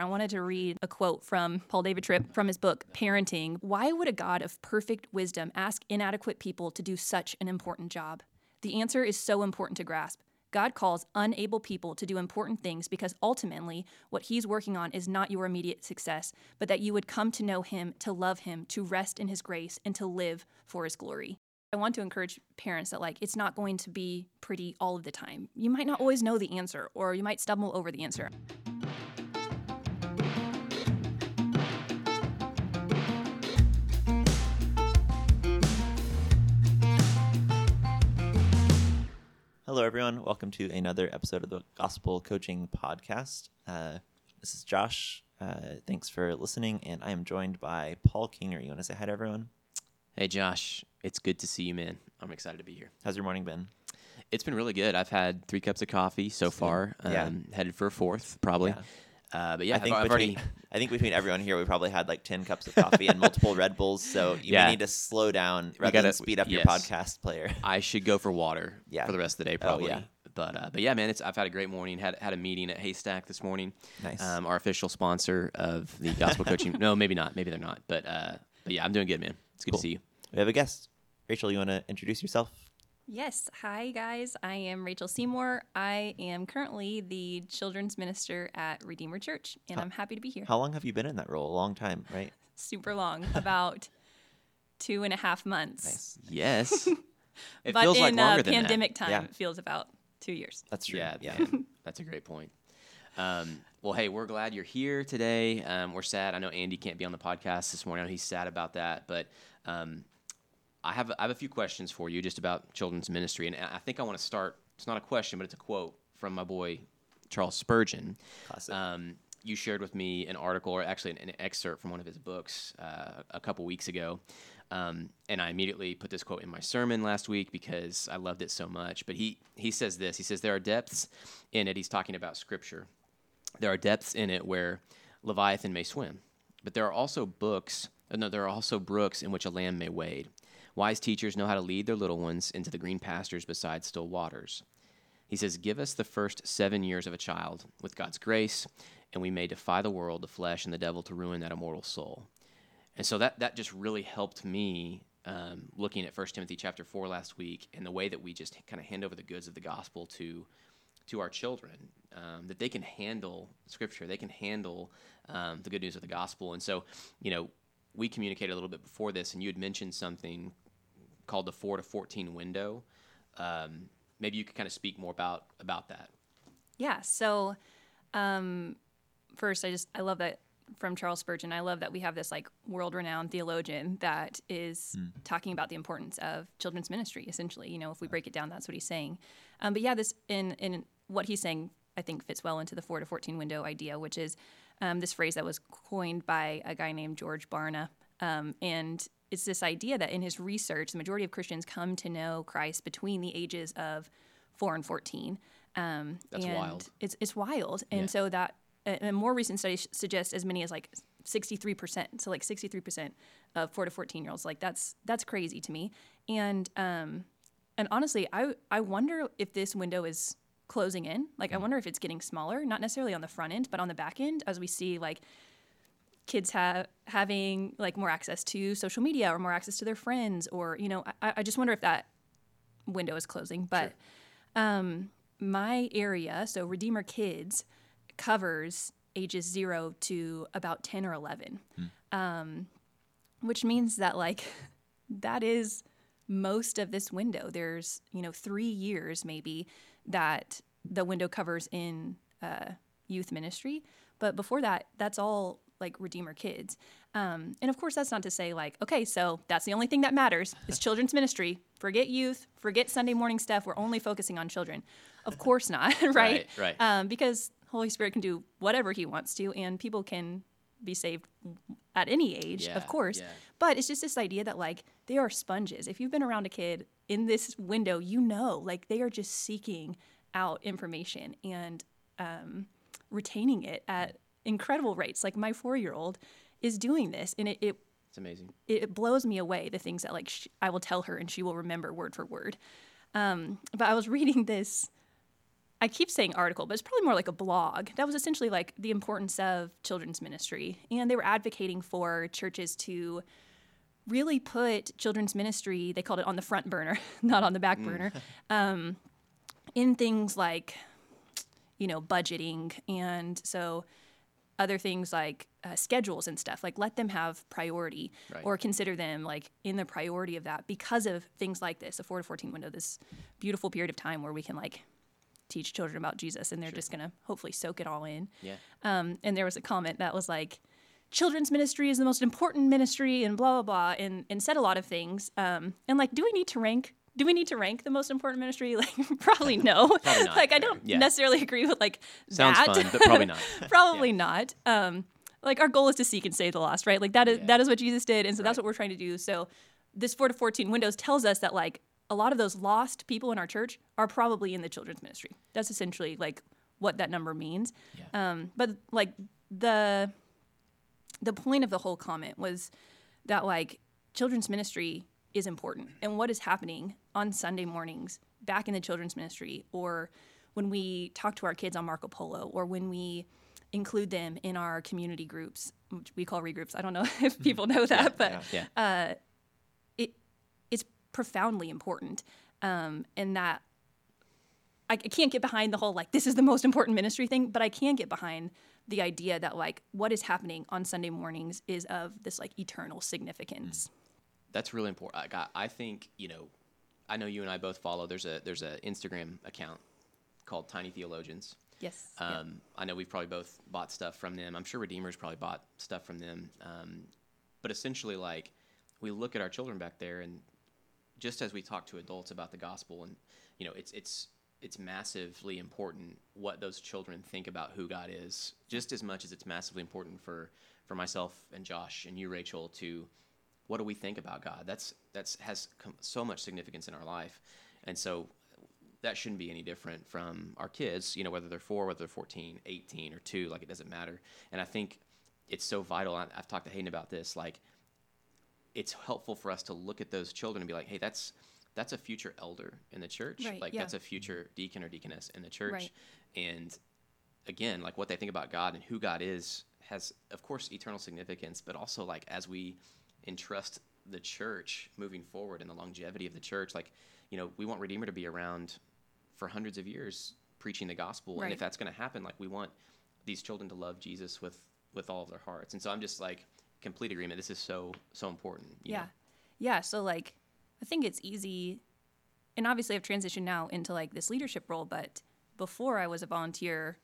I wanted to read a quote from Paul David Tripp from his book, Parenting. Why would a God of perfect wisdom ask inadequate people to do such an important job? The answer is so important to grasp. God calls unable people to do important things because ultimately what He's working on is not your immediate success, but that you would come to know Him, to love Him, to rest in His grace, and to live for His glory. I want to encourage parents that, like, it's not going to be pretty all of the time. You might not always know the answer, or you might stumble over the answer. Hello, everyone. Welcome to another episode of the Gospel Coaching Podcast. Uh, this is Josh. Uh, thanks for listening, and I am joined by Paul Kinger. You want to say hi to everyone? Hey, Josh. It's good to see you, man. I'm excited to be here. How's your morning been? It's been really good. I've had three cups of coffee so far. Um, Yeah. Headed for a fourth, probably. Yeah. Uh, but yeah, I think I've, between already. I think between everyone here, we probably had like ten cups of coffee and multiple Red Bulls. So you Yeah. may need to slow down rather than gotta- speed up your podcast player. I should go for water Yeah. for the rest of the day, Oh, probably. yeah. But uh, but yeah, man, it's I've had a great morning. Had had a meeting at Haystack this morning. Nice. Um, our official sponsor of the gospel coaching. No, maybe not. Maybe they're not. But uh, but yeah, I'm doing good, man. It's good Cool. to see you. we have a guest. Rachael, you want to introduce yourself? Yes. Hi, guys. I am Rachael Seymour. I am currently the children's minister at Redeemer Church, and I'm happy to be here. How long have you been in that role? A long time, right? Super long, about two and a half months. Nice. Yes. It but feels in like longer uh, than that. pandemic time, Yeah. it feels about two years. That's true. Yeah, yeah. that's a great point. Um, well, hey, we're glad you're here today. Um, we're sad. I know Andy can't be on the podcast this morning. I know he's sad about that, but um, I have I have a few questions for you just about children's ministry, and I think I want to start. It's not a question, but it's a quote from my boy Charles Spurgeon. Classic. Um, you shared with me an article, or actually an, an excerpt from one of his books uh, a couple weeks ago. Um, and I immediately put this quote in my sermon last week because I loved it so much. But he, he says this He says, There are depths in it. He's talking about scripture. There are depths in it where Leviathan may swim. But there are also books, no, there are also brooks in which a lamb may wade. Wise teachers know how to lead their little ones into the green pastures beside still waters. He says, Give us the first seven years of a child with God's grace, and we may defy the world, the flesh, and the devil to ruin that immortal soul. And so that, that just really helped me um, looking at 1 Timothy chapter 4 last week and the way that we just kind of hand over the goods of the gospel to, to our children, um, that they can handle scripture, they can handle um, the good news of the gospel. And so, you know, we communicated a little bit before this, and you had mentioned something called the 4 to 14 window. Um, maybe you could kind of speak more about, about that. Yeah. So, um, first, I just I love that from Charles Spurgeon. I love that we have this like world-renowned theologian that is talking about the importance of children's ministry. Essentially, you know, if we break it down, that's what he's saying. Um, but yeah, this in in what he's saying, I think fits well into the four to fourteen window idea, which is um, this phrase that was coined by a guy named George Barna, um, and it's this idea that in his research, the majority of Christians come to know Christ between the ages of four and fourteen. Um, That's and wild. It's it's wild, and Yeah. so that a a more recent studies suggest as many as like sixty three percent. So like sixty three percent of four to fourteen year olds. Like that's that's crazy to me. And um, and honestly, I I wonder if this window is closing in. Like I Mm. wonder if it's getting smaller, not necessarily on the front end, but on the back end, as we see like kids have having like more access to social media or more access to their friends, or you know, I, I just wonder if that window is closing. But um, my area, so Redeemer Kids, covers ages zero to about 10 or 11, um, which means that, like, that is most of this window. There's, you know, three years maybe that the window covers in uh, youth ministry. But before that, that's all like Redeemer Kids. Um, and of course, that's not to say, like, okay, so that's the only thing that matters is children's ministry. Forget youth, forget Sunday morning stuff. We're only focusing on children. Of course not, right? Right, right. Um, because Holy Spirit can do whatever He wants to, and people can be saved at any age, Yeah, of course. yeah. But it's just this idea that like they are sponges. If you've been around a kid in this window, you know, like they are just seeking out information and um, retaining it at incredible rates. Like my four-year-old is doing this, and it, it It's amazing. it blows me away the things that like sh- I will tell her and she will remember word for word. Um, but I was reading this I keep saying article, but it's probably more like a blog. That was essentially like the importance of children's ministry. And they were advocating for churches to really put children's ministry, they called it on the front burner, not on the back burner, um, in things like, you know, budgeting. And so other things like uh, schedules and stuff, like let them have priority Right. or consider them like in the priority of that because of things like this, a four to 14 window, this beautiful period of time where we can like teach children about Jesus and they're just going to hopefully soak it all in. Yeah. Um, and there was a comment that was like, children's ministry is the most important ministry and blah, blah, blah, and, and said a lot of things. Um, and like, do we need to rank? Do we need to rank the most important ministry? Like, probably no. Probably not. like, I don't Yeah. necessarily agree with like Sounds that. fun, but probably not. probably not. Um, like our goal is to seek and save the lost, right? Like that is Yeah. that is what Jesus did, and so that's what we're trying to do. So this four to fourteen windows tells us that like a lot of those lost people in our church are probably in the children's ministry. That's essentially like what that number means. Yeah. Um, but like the the point of the whole comment was that like children's ministry is important. And what is happening on Sunday mornings back in the children's ministry or when we talk to our kids on Marco Polo or when we include them in our community groups which we call regroups. I don't know if people know that but Yeah. it it's profoundly important um, and that I, I can't get behind the whole like this is the most important ministry thing but i can get behind the idea that like what is happening on sunday mornings is of this like eternal significance That's really important. Like, I, I think you know, I know you and I both follow. There's a there's a Instagram account called Tiny Theologians. yes Um, I know we've probably both bought stuff from them. I'm sure Redeemer's probably bought stuff from them. Um, but essentially, like, we look at our children back there, and just as we talk to adults about the gospel, and you know, it's it's it's massively important what those children think about who God is, just as much as it's massively important for for myself and Josh and you, Rachael, to what do we think about God? That's that's has so much significance in our life, and so that shouldn't be any different from our kids, you know, whether they're four, whether they're 14, 18, or two, like it doesn't matter. And I think it's so vital. I- I've talked to Hayden about this. Like, it's helpful for us to look at those children and be like, hey, that's that's a future elder in the church. Right, like yeah. that's a future deacon or deaconess in the church. Right. And again, like what they think about God and who God is has, of course, eternal significance, but also like as we entrust the church moving forward and the longevity of the church, like, you know, we want Redeemer to be around for hundreds of years preaching the gospel. And if that's going to happen, like we want these children to love Jesus with with all of their hearts. And so I'm just like complete agreement. This is so so important. yeah know? yeah so like i think it's easy and obviously i've transitioned now into like this leadership role but before i was a volunteer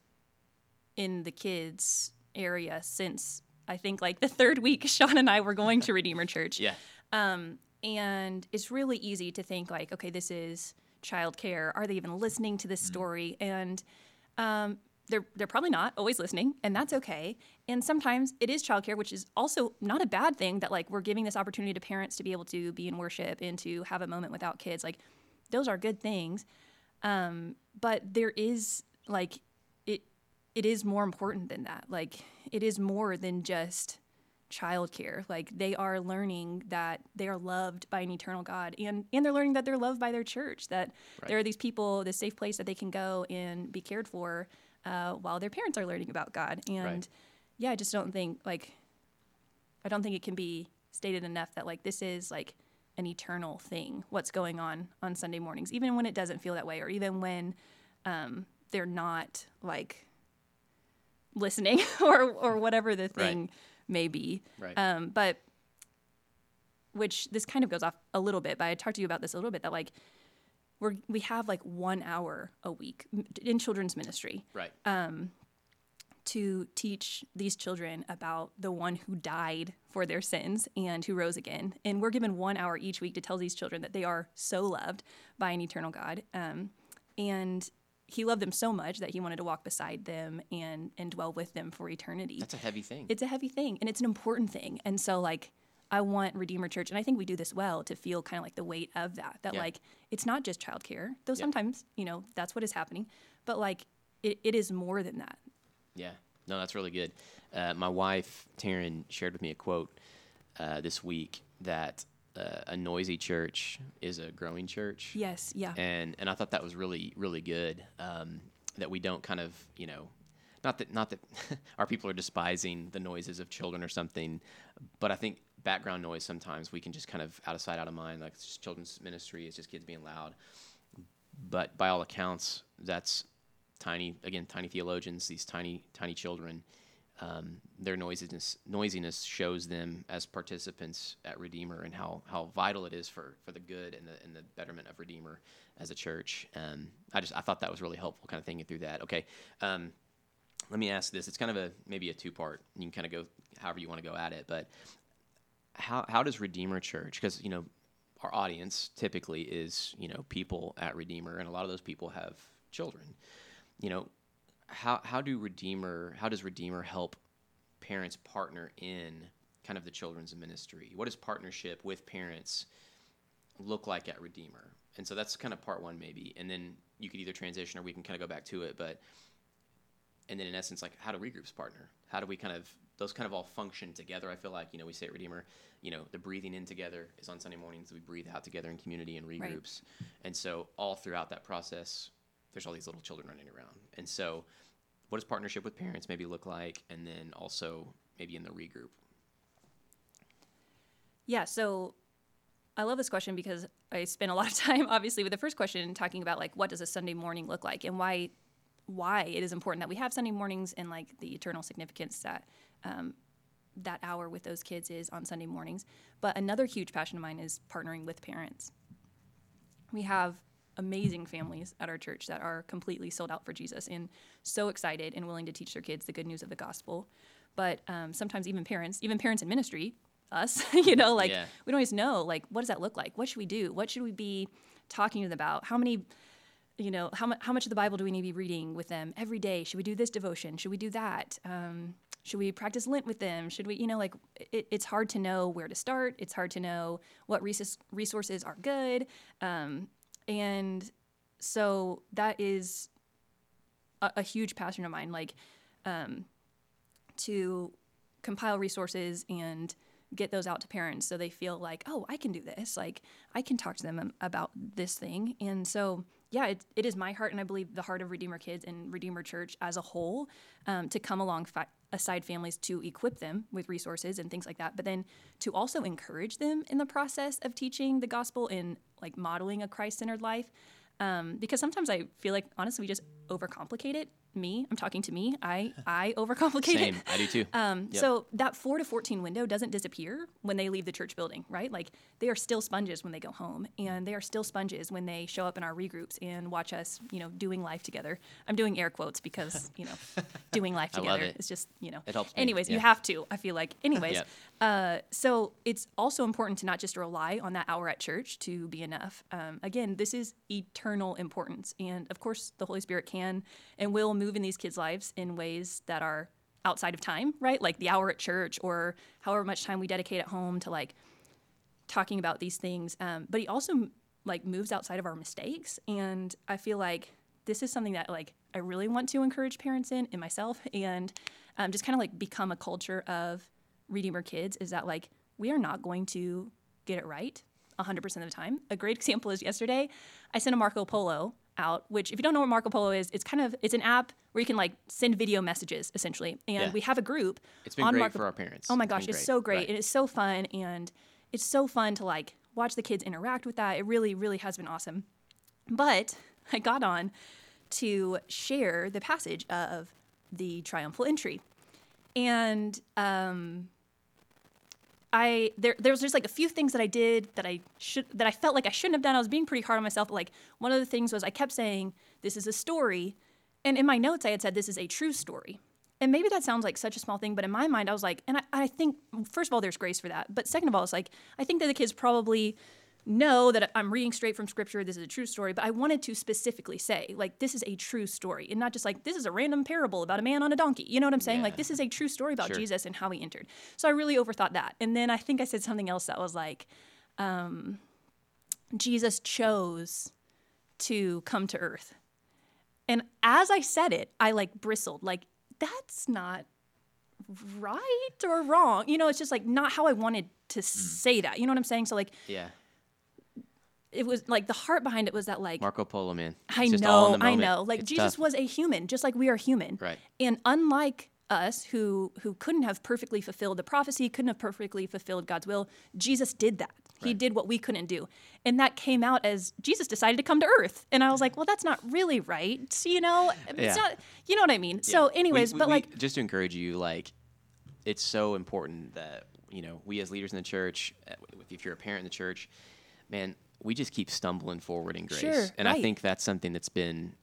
in the kids area since i think like the third week sean and i were going to redeemer church Yeah. Um, and it's really easy to think like, okay, this is childcare. Are they even listening to this story? And um, they're they're probably not always listening, and that's okay. And sometimes it is childcare, which is also not a bad thing. That like we're giving this opportunity to parents to be able to be in worship and to have a moment without kids. Like those are good things. Um, but there is like it it is more important than that. Like it is more than just childcare. Like they are learning that they are loved by an eternal God, and and they're learning that they're loved by their church. That there are these people, this safe place that they can go and be cared for, uh, while their parents are learning about God. And Right. yeah, I just don't think like I don't think it can be stated enough that like this is like an eternal thing. What's going on on Sunday mornings, even when it doesn't feel that way, or even when um, they're not like listening or or whatever the thing may be. Right. Um, but which this kind of goes off a little bit, but I talked to you about this a little bit that like we're we have like one hour a week in children's ministry right. to teach these children about the one who died for their sins and who rose again. And we're given one hour each week to tell these children that they are so loved by an eternal God. Um, and he loved them so much that he wanted to walk beside them and and dwell with them for eternity. That's a heavy thing. it's a heavy thing and it's an important thing. And so like I want Redeemer Church, and I think we do this well to feel kind of like the weight of that. That Yeah. like it's not just childcare, though Yeah. sometimes you know that's what is happening, but like it, it is more than that. Yeah, no, that's really good. Uh, my wife Taryn shared with me a quote uh, this week that uh, a noisy church is a growing church. Yes, yeah. and and I thought that was really really good. Um, that we don't kind of you know not that not that our people are despising the noises of children or something, but I think background noise sometimes we can just kind of out of sight, out of mind. Like it's just children's ministry, it's just kids being loud. But by all accounts, that's tiny again, tiny theologians, these tiny tiny children. Um, their noisiness noisiness shows them as participants at Redeemer and how, how vital it is for, for the good and the and the betterment of Redeemer as a church. Um, I just I thought that was really helpful, kind of thinking through that. Okay, um, let me ask this. It's kind of a maybe a two part. You can kind of go however you want to go at it, but how how does Redeemer Church? Because you know our audience typically is you know people at Redeemer, and a lot of those people have children. You know, how how do Redeemer how does Redeemer help parents partner in kind of the children's ministry? What does partnership with parents look like at Redeemer? And so that's kind of part one maybe, and then you could either transition or we can kind of go back to it, but and then in essence like how do regroups partner how do we kind of those kind of all function together i feel like you know we say at redeemer you know the breathing in together is on sunday mornings we breathe out together in community and regroups. Right. and so all throughout that process there's all these little children running around. And so what does partnership with parents maybe look like? And then also maybe in the regroup. Yeah so i love this question because i spent a lot of time obviously with the first question talking about like what does a sunday morning look like and why why it is important that we have Sunday mornings and like the eternal significance that um, that hour with those kids is on Sunday mornings. But another huge passion of mine is partnering with parents. We have amazing families at our church that are completely sold out for Jesus and so excited and willing to teach their kids the good news of the gospel. But um, sometimes even parents, even parents in ministry, us, you know, like yeah. we don't always know, like, what does that look like? What should we do? What should we be talking to them about? How many you know, how, mu- how much of the Bible do we need to be reading with them every day? Should we do this devotion? Should we do that? Um, should we practice Lent with them? Should we, you know, like it, it's hard to know where to start. It's hard to know what res- resources are good. Um, and so that is a, a, huge passion of mine, like um, to compile resources and get those out to parents so they feel like, oh, I can do this. Like I can talk to them about this thing. And so, yeah, it, it is my heart, and I believe the heart of Redeemer Kids and Redeemer Church as a whole um, to come along, alongside families to equip them with resources and things like that, but then to also encourage them in the process of teaching the gospel and like modeling a Christ centered life. Um, because sometimes I feel like honestly we just overcomplicate it me. I'm talking to me. I I overcomplicate Same. it. I do too. Um, yep. So that four to fourteen window doesn't disappear when they leave the church building, right? Like they are still sponges when they go home, and they are still sponges when they show up in our regroups and watch us, you know, doing life together. I'm doing air quotes because you know, doing life together is just you know. It helps. Anyways, yeah. you have to. I feel like. Anyways, yep. Uh, so it's also important to not just rely on that hour at church to be enough. Um, again, this is eternal importance, and of course, the Holy Spirit can and will move in these kids' lives in ways that are outside of time, right? Like the hour at church or however much time we dedicate at home to like talking about these things. Um, but he also like moves outside of our mistakes. And I feel like this is something that like I really want to encourage parents in and myself and um, just kind of like become a culture of Redeemer kids is that like we are not going to get it right 100% of the time. A great example is yesterday I sent a Marco Polo out, which if you don't know what Marco Polo is, it's kind of it's an app where you can like send video messages essentially. And yeah. we have a group. It's been great Marco- for our parents. Oh my gosh, it's, it's so great. Right. It is so fun and it's so fun to like watch the kids interact with that. It really, really has been awesome. But I got on to share the passage of the triumphal entry. And um, I there there was just like a few things that I did that I should that I felt like I shouldn't have done. I was being pretty hard on myself. But like one of the things was I kept saying this is a story, and in my notes I had said this is a true story. And maybe that sounds like such a small thing, but in my mind I was like, and I, I think first of all there's grace for that, but second of all it's like I think that the kids probably know that I'm reading straight from scripture. This is a true story, but I wanted to specifically say, like, this is a true story and not just like, this is a random parable about a man on a donkey. You know what I'm saying? Yeah. Like, this is a true story about sure. Jesus and how he entered. So I really overthought that. And then I think I said something else that was like, um, Jesus chose to come to earth. And as I said it, I like bristled, like, that's not right or wrong. You know, it's just like not how I wanted to mm. say that. You know what I'm saying? So, like, yeah it was like the heart behind it was that like Marco Polo, man. I It's in know, I know. Like It's Jesus tough. was a human, just like we are human. Right. And unlike us who who couldn't have perfectly fulfilled the prophecy, couldn't have perfectly fulfilled God's will, Jesus did that. He did what we couldn't do. And that came out as Jesus decided to come to earth. And I was like, well, that's not really right. You know, it's Yeah. not you know what I mean? So anyways, We- but we- like just to encourage you, like it's so important that you know we as leaders in the church, if- if you're a parent in the church, man, we just keep stumbling forward in grace, Sure, and I think that's something that's been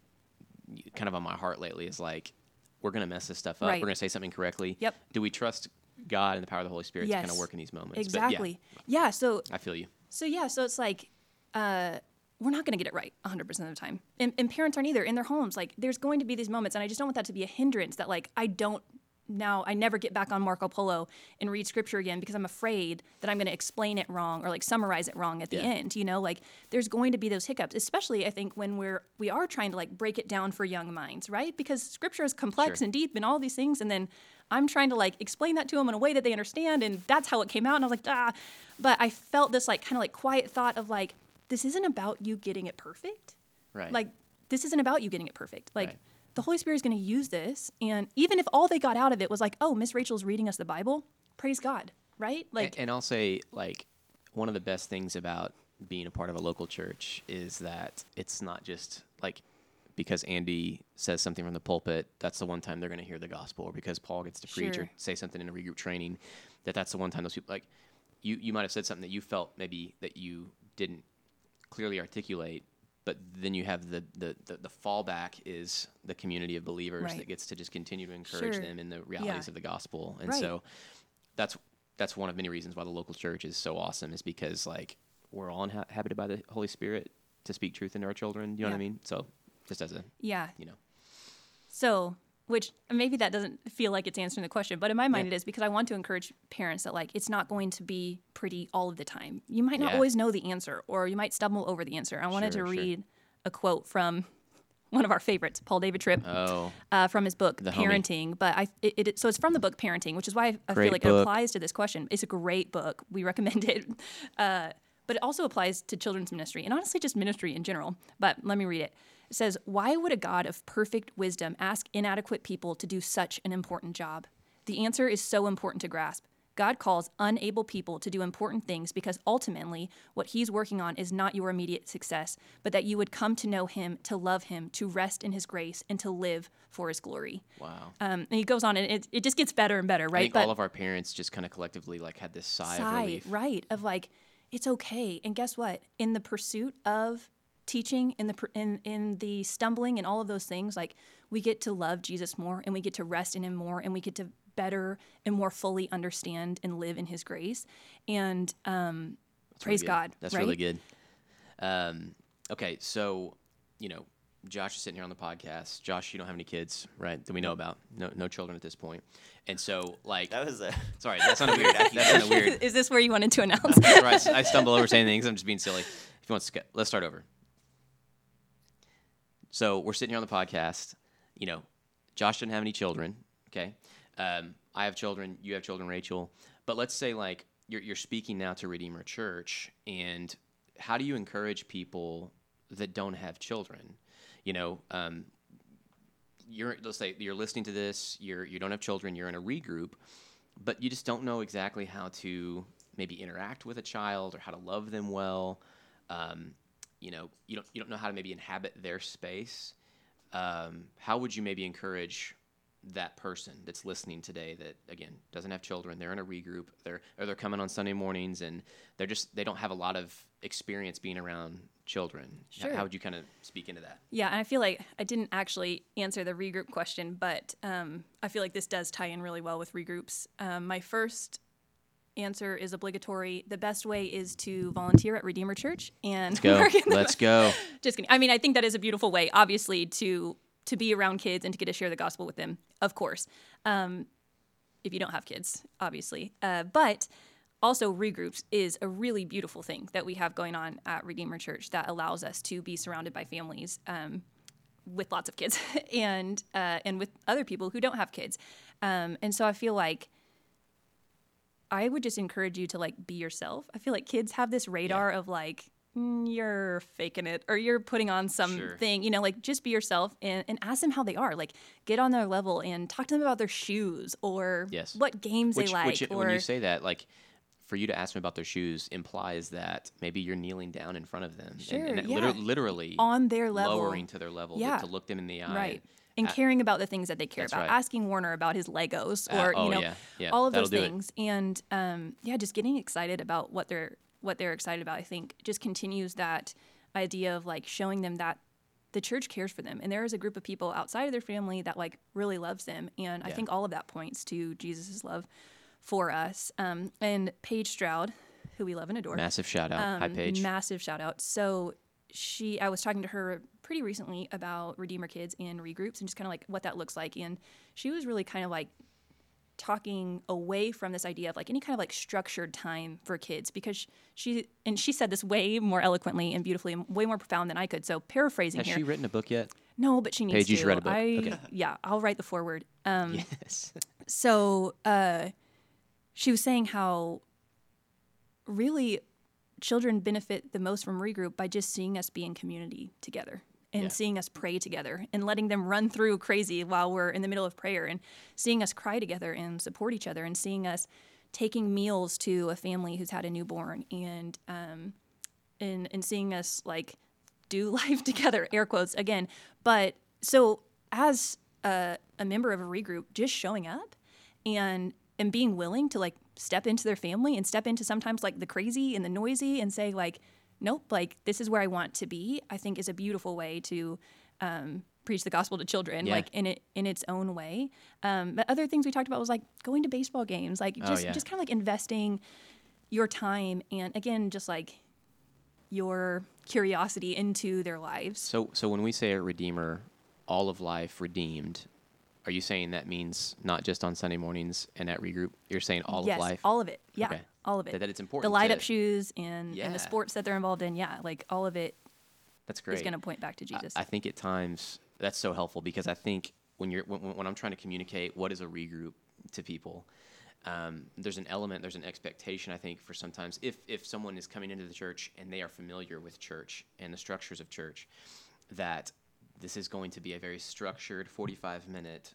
kind of on my heart lately. Is like we're gonna mess this stuff up. Right. We're gonna say something incorrectly. Yep. Do we trust God and the power of the Holy Spirit to kind of work in these moments? But exactly. yeah, so I feel you. So yeah, so it's like uh, we're not going to get it right 100% of the time, and, and parents aren't either in their homes. Like there's going to be these moments, and I just don't want that to be a hindrance. That like I don't now I never get back on Marco Polo and read scripture again because I'm afraid that I'm going to explain it wrong or like summarize it wrong at the Yeah. end. You know, like there's going to be those hiccups, especially I think when we're we are trying to like break it down for young minds, right? Because scripture is complex Sure. and deep and all these things, and then I'm trying to like explain that to them in a way that they understand, and that's how it came out. And I was like, ah, but I felt this like kind of like quiet thought of like, this isn't about you getting it perfect. Right. Like, this isn't about you getting it perfect. Like, Right. The Holy Spirit is going to use this, and even if all they got out of it was like, oh, Miss Rachael's reading us the Bible, praise God, right? Like, A- and I'll say like one of the best things about being a part of a local church is that it's not just like because Andy says something from the pulpit, that's the one time they're going to hear the gospel, or because Paul gets to preach Sure. or say something in a regroup training, that that's the one time those people like you you might have said something that you felt maybe that you didn't clearly articulate. But then you have the, the, the, the fallback is the community of believers Right. that gets to just continue to encourage Sure. them in the realities of the gospel. And Right. so that's that's one of many reasons why the local church is so awesome is because like we're all inhabited by the Holy Spirit to speak truth into our children. You know what I mean? So just as a yeah. you know, So, which maybe that doesn't feel like it's answering the question, but in my mind Yeah. it is because I want to encourage parents that like it's not going to be pretty all of the time. You might not Yeah. always know the answer, or you might stumble over the answer. I wanted Sure, to sure. read a quote from one of our favorites, Paul David Tripp. oh uh, from his book The homie. Parenting. But I it, it so it's from the book Parenting, which is why I, I feel like it applies to this question. It's a great book. We recommend it. Uh, but it also applies to children's ministry and honestly just ministry in general. But let me read it. Says, "Why would a God of perfect wisdom ask inadequate people to do such an important job? The answer is so important to grasp." God calls unable people to do important things because ultimately what he's working on is not your immediate success, but that you would come to know him, to love him, to rest in his grace, and to live for his glory. wow. Um, and he goes on, and it, it just gets better and better, right? I think all of our parents just kind of collectively like had this sigh, of relief. right? Of like, it's okay. And guess what? In the pursuit of teaching, in the in in the stumbling and all of those things, like we get to love Jesus more, and we get to rest in Him more, and we get to better and more fully understand and live in His grace. And um, That's really praise good. God. That's right? really good. Um, okay, so you know, Josh is sitting here on the podcast. Josh, you don't have any kids, right? That we know about. No, no children at this point. And so, like, That was a sorry, that sounded weird. that sounded weird. Is this where you wanted to announce? That's right. I stumble over saying things. I'm just being silly. If you want to, sk- let's start over. So we're sitting here on the podcast. You know, Josh doesn't have any children. Okay, um, I have children. You have children, Rachael. But let's say like you're you're speaking now to Redeemer Church, and how do you encourage people that don't have children? You know, um, you're let's say you're listening to this. You're you don't have children. You're in a regroup but you just don't know exactly how to maybe interact with a child or how to love them well. Um, you know, you don't you don't know how to maybe inhabit their space. Um, how would you maybe encourage that person that's listening today that again doesn't have children? They're in a regroup. They're or they're coming on Sunday mornings and they're just they don't have a lot of experience being around children. Sure. How would you kind of speak into that? Yeah, and I feel like I didn't actually answer the regroup question, but um, I feel like this does tie in really well with regroups. Um, my first answer is obligatory. The best way is to volunteer at Redeemer Church and Go. work in the Let's go. just kidding. I mean, I think that is a beautiful way, obviously, to to be around kids and to get to share the gospel with them. Of course, um, if you don't have kids, obviously, uh, but also regroups is a really beautiful thing that we have going on at Redeemer Church that allows us to be surrounded by families. Um, with lots of kids and uh, and with other people who don't have kids, um, and so I feel like I would just encourage you to like be yourself. I feel like kids have this radar of like "Mm, you're faking it or you're putting on something, Sure. you know, like just be yourself and, and ask them how they are. Like get on their level and talk to them about their shoes or Yes. what games which, they like. which or when you say that, like for you to ask them about their shoes implies that maybe you're kneeling down in front of them Sure, and, and yeah. literally on their level. lowering to their level to- Yeah. to, look them in the eye. right. and And caring about the things that they care about, right. asking Warner about his Legos, Uh, or oh, you know, yeah, yeah, all of that'll those do it. things, and um, yeah, just getting excited about what they're what they're excited about. I think just continues that idea of like showing them that the church cares for them, and there is a group of people outside of their family that like really loves them, and I think all of that points to Jesus' love for us. Um, and Paige Stroud, who we love and adore, massive shout out. Hi, um, Paige. Massive shout out. So she, I was talking to her pretty recently about Redeemer Kids and regroups and just kind of like what that looks like. And she was really kind of like talking away from this idea of like any kind of like structured time for kids because she and she said this way more eloquently and beautifully and way more profound than I could. So paraphrasing Has here. she written a book yet? no, but she needs Paige, to. you should write a book. I, Okay. Yeah, I'll write the foreword. Um, Yes. so uh, she was saying how really children benefit the most from regroup by just seeing us be in community together and Yeah. seeing us pray together and letting them run through crazy while we're in the middle of prayer and seeing us cry together and support each other and seeing us taking meals to a family who's had a newborn and um, and and seeing us like do life together air quotes again but so as a, a member of a regroup just showing up and and being willing to like step into their family and step into sometimes like the crazy and the noisy and say like nope like this is where i want to be i think is a beautiful way to um, preach the gospel to children Yeah. like in it in its own way um, but other things we talked about was like going to baseball games like Oh, just yeah. just kind of like investing your time and again just like your curiosity into their lives So, so when we say a redeemer, all of life redeemed, are you saying that means not just on Sunday mornings and at regroup? You're saying all yes of life? all of it yeah Okay. all of it That, that it's important. the light to- up shoes and, and the sports that they're involved in yeah like all of it That's great. is going to point back to I- jesus I, think at times that's so helpful because I think when you're when, when I'm trying to communicate what is a regroup to people, um, there's an element, there's an expectation. I think for sometimes if if someone is coming into the church and they are familiar with church and the structures of church, that this is going to be a very structured 45 minute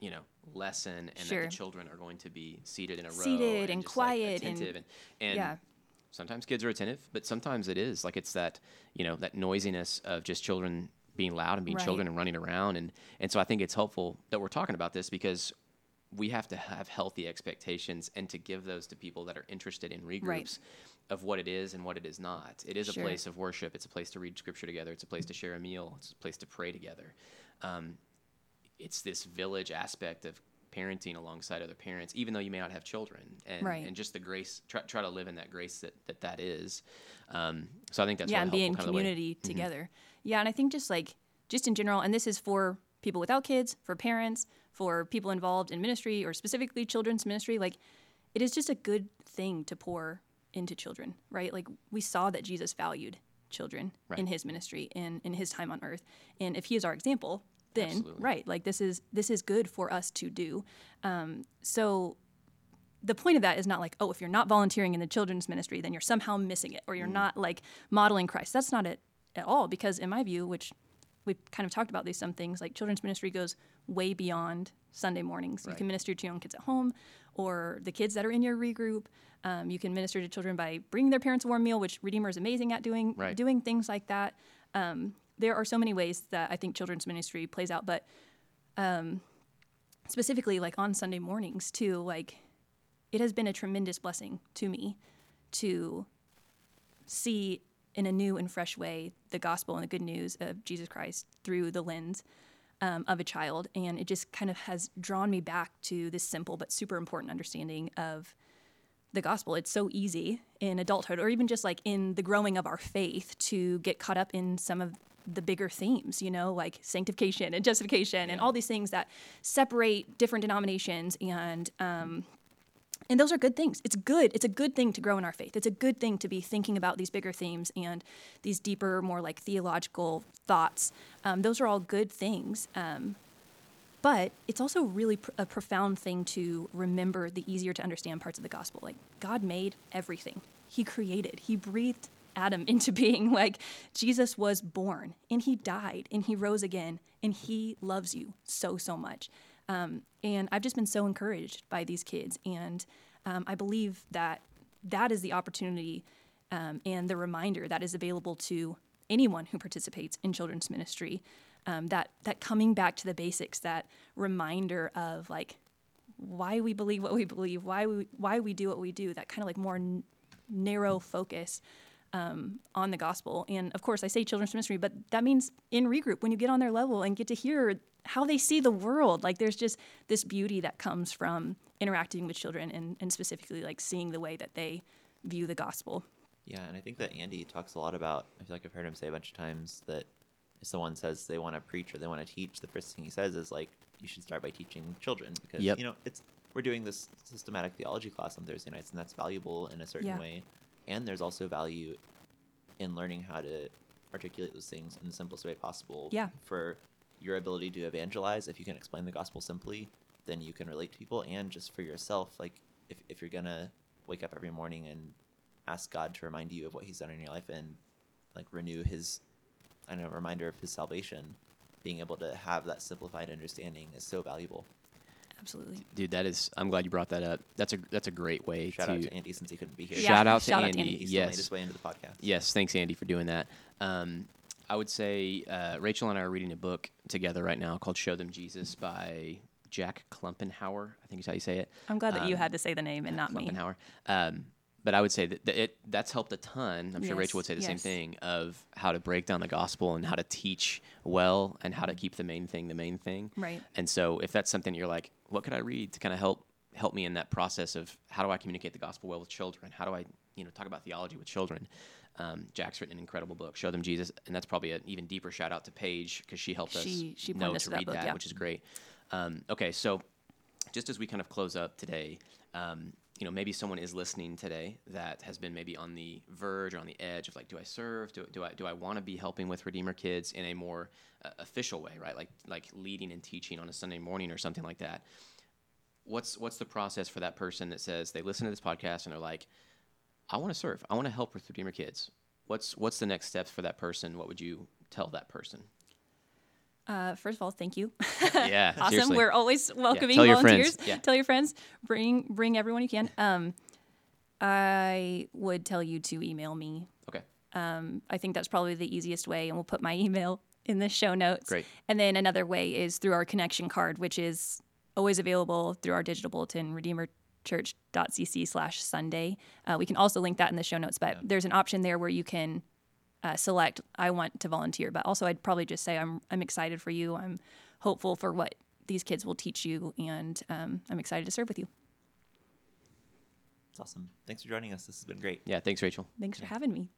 you know lesson and Sure. that the children are going to be seated in a row Seated and like, quiet and- attentive and, and yeah. sometimes kids are attentive, but sometimes it is like it's that you know that noisiness of just children being loud and being Right. children and running around, and and so I think it's helpful that we're talking about this because we have to have healthy expectations and to give those to people that are interested in regroups Right. Of what it is and what it is not. It is Sure. a place of worship. It's a place to read scripture together. It's a place to share a meal. It's a place to pray together. Um, it's this village aspect of parenting alongside other parents, even though you may not have children, and Right. and just the grace. Try, try to live in that grace that that, that is. Um, so I think that's yeah really and be in helpful, kind of the way- community together yeah and i think just like just in general and this is for people without kids for parents for people involved in ministry or specifically children's ministry like it is just a good thing to pour into children right like we saw that jesus valued children in his ministry and in his time on earth and if he is our example then Absolutely. right like this is this is good for us to do um, so the point of that is not like, oh, if you're not volunteering in the children's ministry, then you're somehow missing it, or Mm. you're not like modeling Christ. That's not it at all, because in my view, which we've kind of talked about these some things, like children's ministry goes way beyond Sunday mornings. You can minister to young kids at home, or the kids that are in your regroup. Um, you can minister to children by bringing their parents a warm meal, which Redeemer is amazing at doing. Right. Doing things like that. Um, there are so many ways that I think children's ministry plays out, but specifically like on Sunday mornings too, like it has been a tremendous blessing to me to see in a new and fresh way the gospel and the good news of Jesus Christ through the lens um, of a child. And it just kind of has drawn me back to this simple but super important understanding of the gospel. It's so easy in adulthood or even just like in the growing of our faith to get caught up in some of the bigger themes, you know, like sanctification and justification and all these things that separate different denominations and um, and those are good things. It's good. It's a good thing to grow in our faith. It's a good thing to be thinking about these bigger themes and these deeper, more like theological thoughts. Um, those are all good things. Um, but it's also really pr- a profound thing to remember the easier to understand parts of the gospel. Like God made everything, He created, He breathed Adam into being. Like Jesus was born and he died and he rose again and he loves you so, so much. Um, and I've just been so encouraged by these kids. And um, I believe that that is the opportunity um, and the reminder that is available to anyone who participates in children's ministry. Um, that that coming back to the basics, that reminder of like why we believe what we believe, why we why we do what we do, that kind of like more n- narrow focus um, on the gospel. And of course, I say children's ministry, but that means in regroup when you get on their level and get to hear how they see the world. Like there's just this beauty that comes from interacting with children and, and specifically like seeing the way that they view the gospel. Yeah, and I think that Andy talks a lot about. I feel like I've heard him say a bunch of times that if someone says they want to preach or they want to teach, the first thing he says is like, "You should start by teaching children," because Yep. you know it's we're doing this systematic theology class on Thursday nights, and that's valuable in a certain Yeah. way. And there's also value in learning how to articulate those things in the simplest way possible. Yeah. For your ability to evangelize, if you can explain the gospel simply, then you can relate to people, and just for yourself, like if if you're gonna wake up every morning and ask God to remind you of what He's done in your life and like renew His, I don't know, reminder of His salvation, being able to have that simplified understanding is so valuable. Absolutely. Dude, that is. I'm glad you brought that up. That's a that's a great way Shout to. out to Andy since he couldn't be here. Yeah, Shout out to shout out to Andy. Andy. He made Yes. his way into the podcast. Yes, thanks, Andy, for doing that. Um, I would say uh, Rachael and I are reading a book together right now called "Show Them Jesus" by Jack Klumpenhower. I think is how you say it. I'm glad that you Um, had to say the name and not me. Klumpenhower. Um, but I would say that, it that's helped a ton. I'm sure Yes, Rachael would say the same thing of how to break down the gospel and how to teach well and how to keep the main thing the main thing. Right. And so if that's something you're like, what could I read to kind of help help me in that process of how do I communicate the gospel well with children? How do I you know talk about theology with children? Um, Jack's written an incredible book, Show Them Jesus, and that's probably an even deeper shout out to Paige because she helped us She- she know to to that read book, that, yeah. which is great. Um, okay, so just as we kind of close up today, um, you know, maybe someone is listening today that has been maybe on the verge or on the edge of like, do I serve? Do, do I do I want to be helping with Redeemer Kids in a more uh, official way, right? Like like leading and teaching on a Sunday morning or something like that. What's what's the process for that person that says they listen to this podcast and they're like, I want to serve. I want to help with Redeemer Kids. What's what's the next steps for that person? What would you tell that person? Uh, first of all, thank you. Yeah, awesome. seriously. We're always welcoming tell your friends. volunteers. Yeah. Tell your friends. Bring bring everyone you can. Um, I would tell you to email me. Okay. Um, I think that's probably the easiest way, and we'll put my email in the show notes. Great. And then another way is through our connection card, which is always available through our digital bulletin, redeemerchurch.cc slash Sunday. Uh, we can also link that in the show notes, but there's an option there where you can uh, select I want to volunteer. But also, I'd probably just say I'm I'm excited for you. I'm hopeful for what these kids will teach you, and um, I'm excited to serve with you. It's awesome. Thanks for joining us. This has been great. Yeah. Thanks, Rachael. Thanks for having me.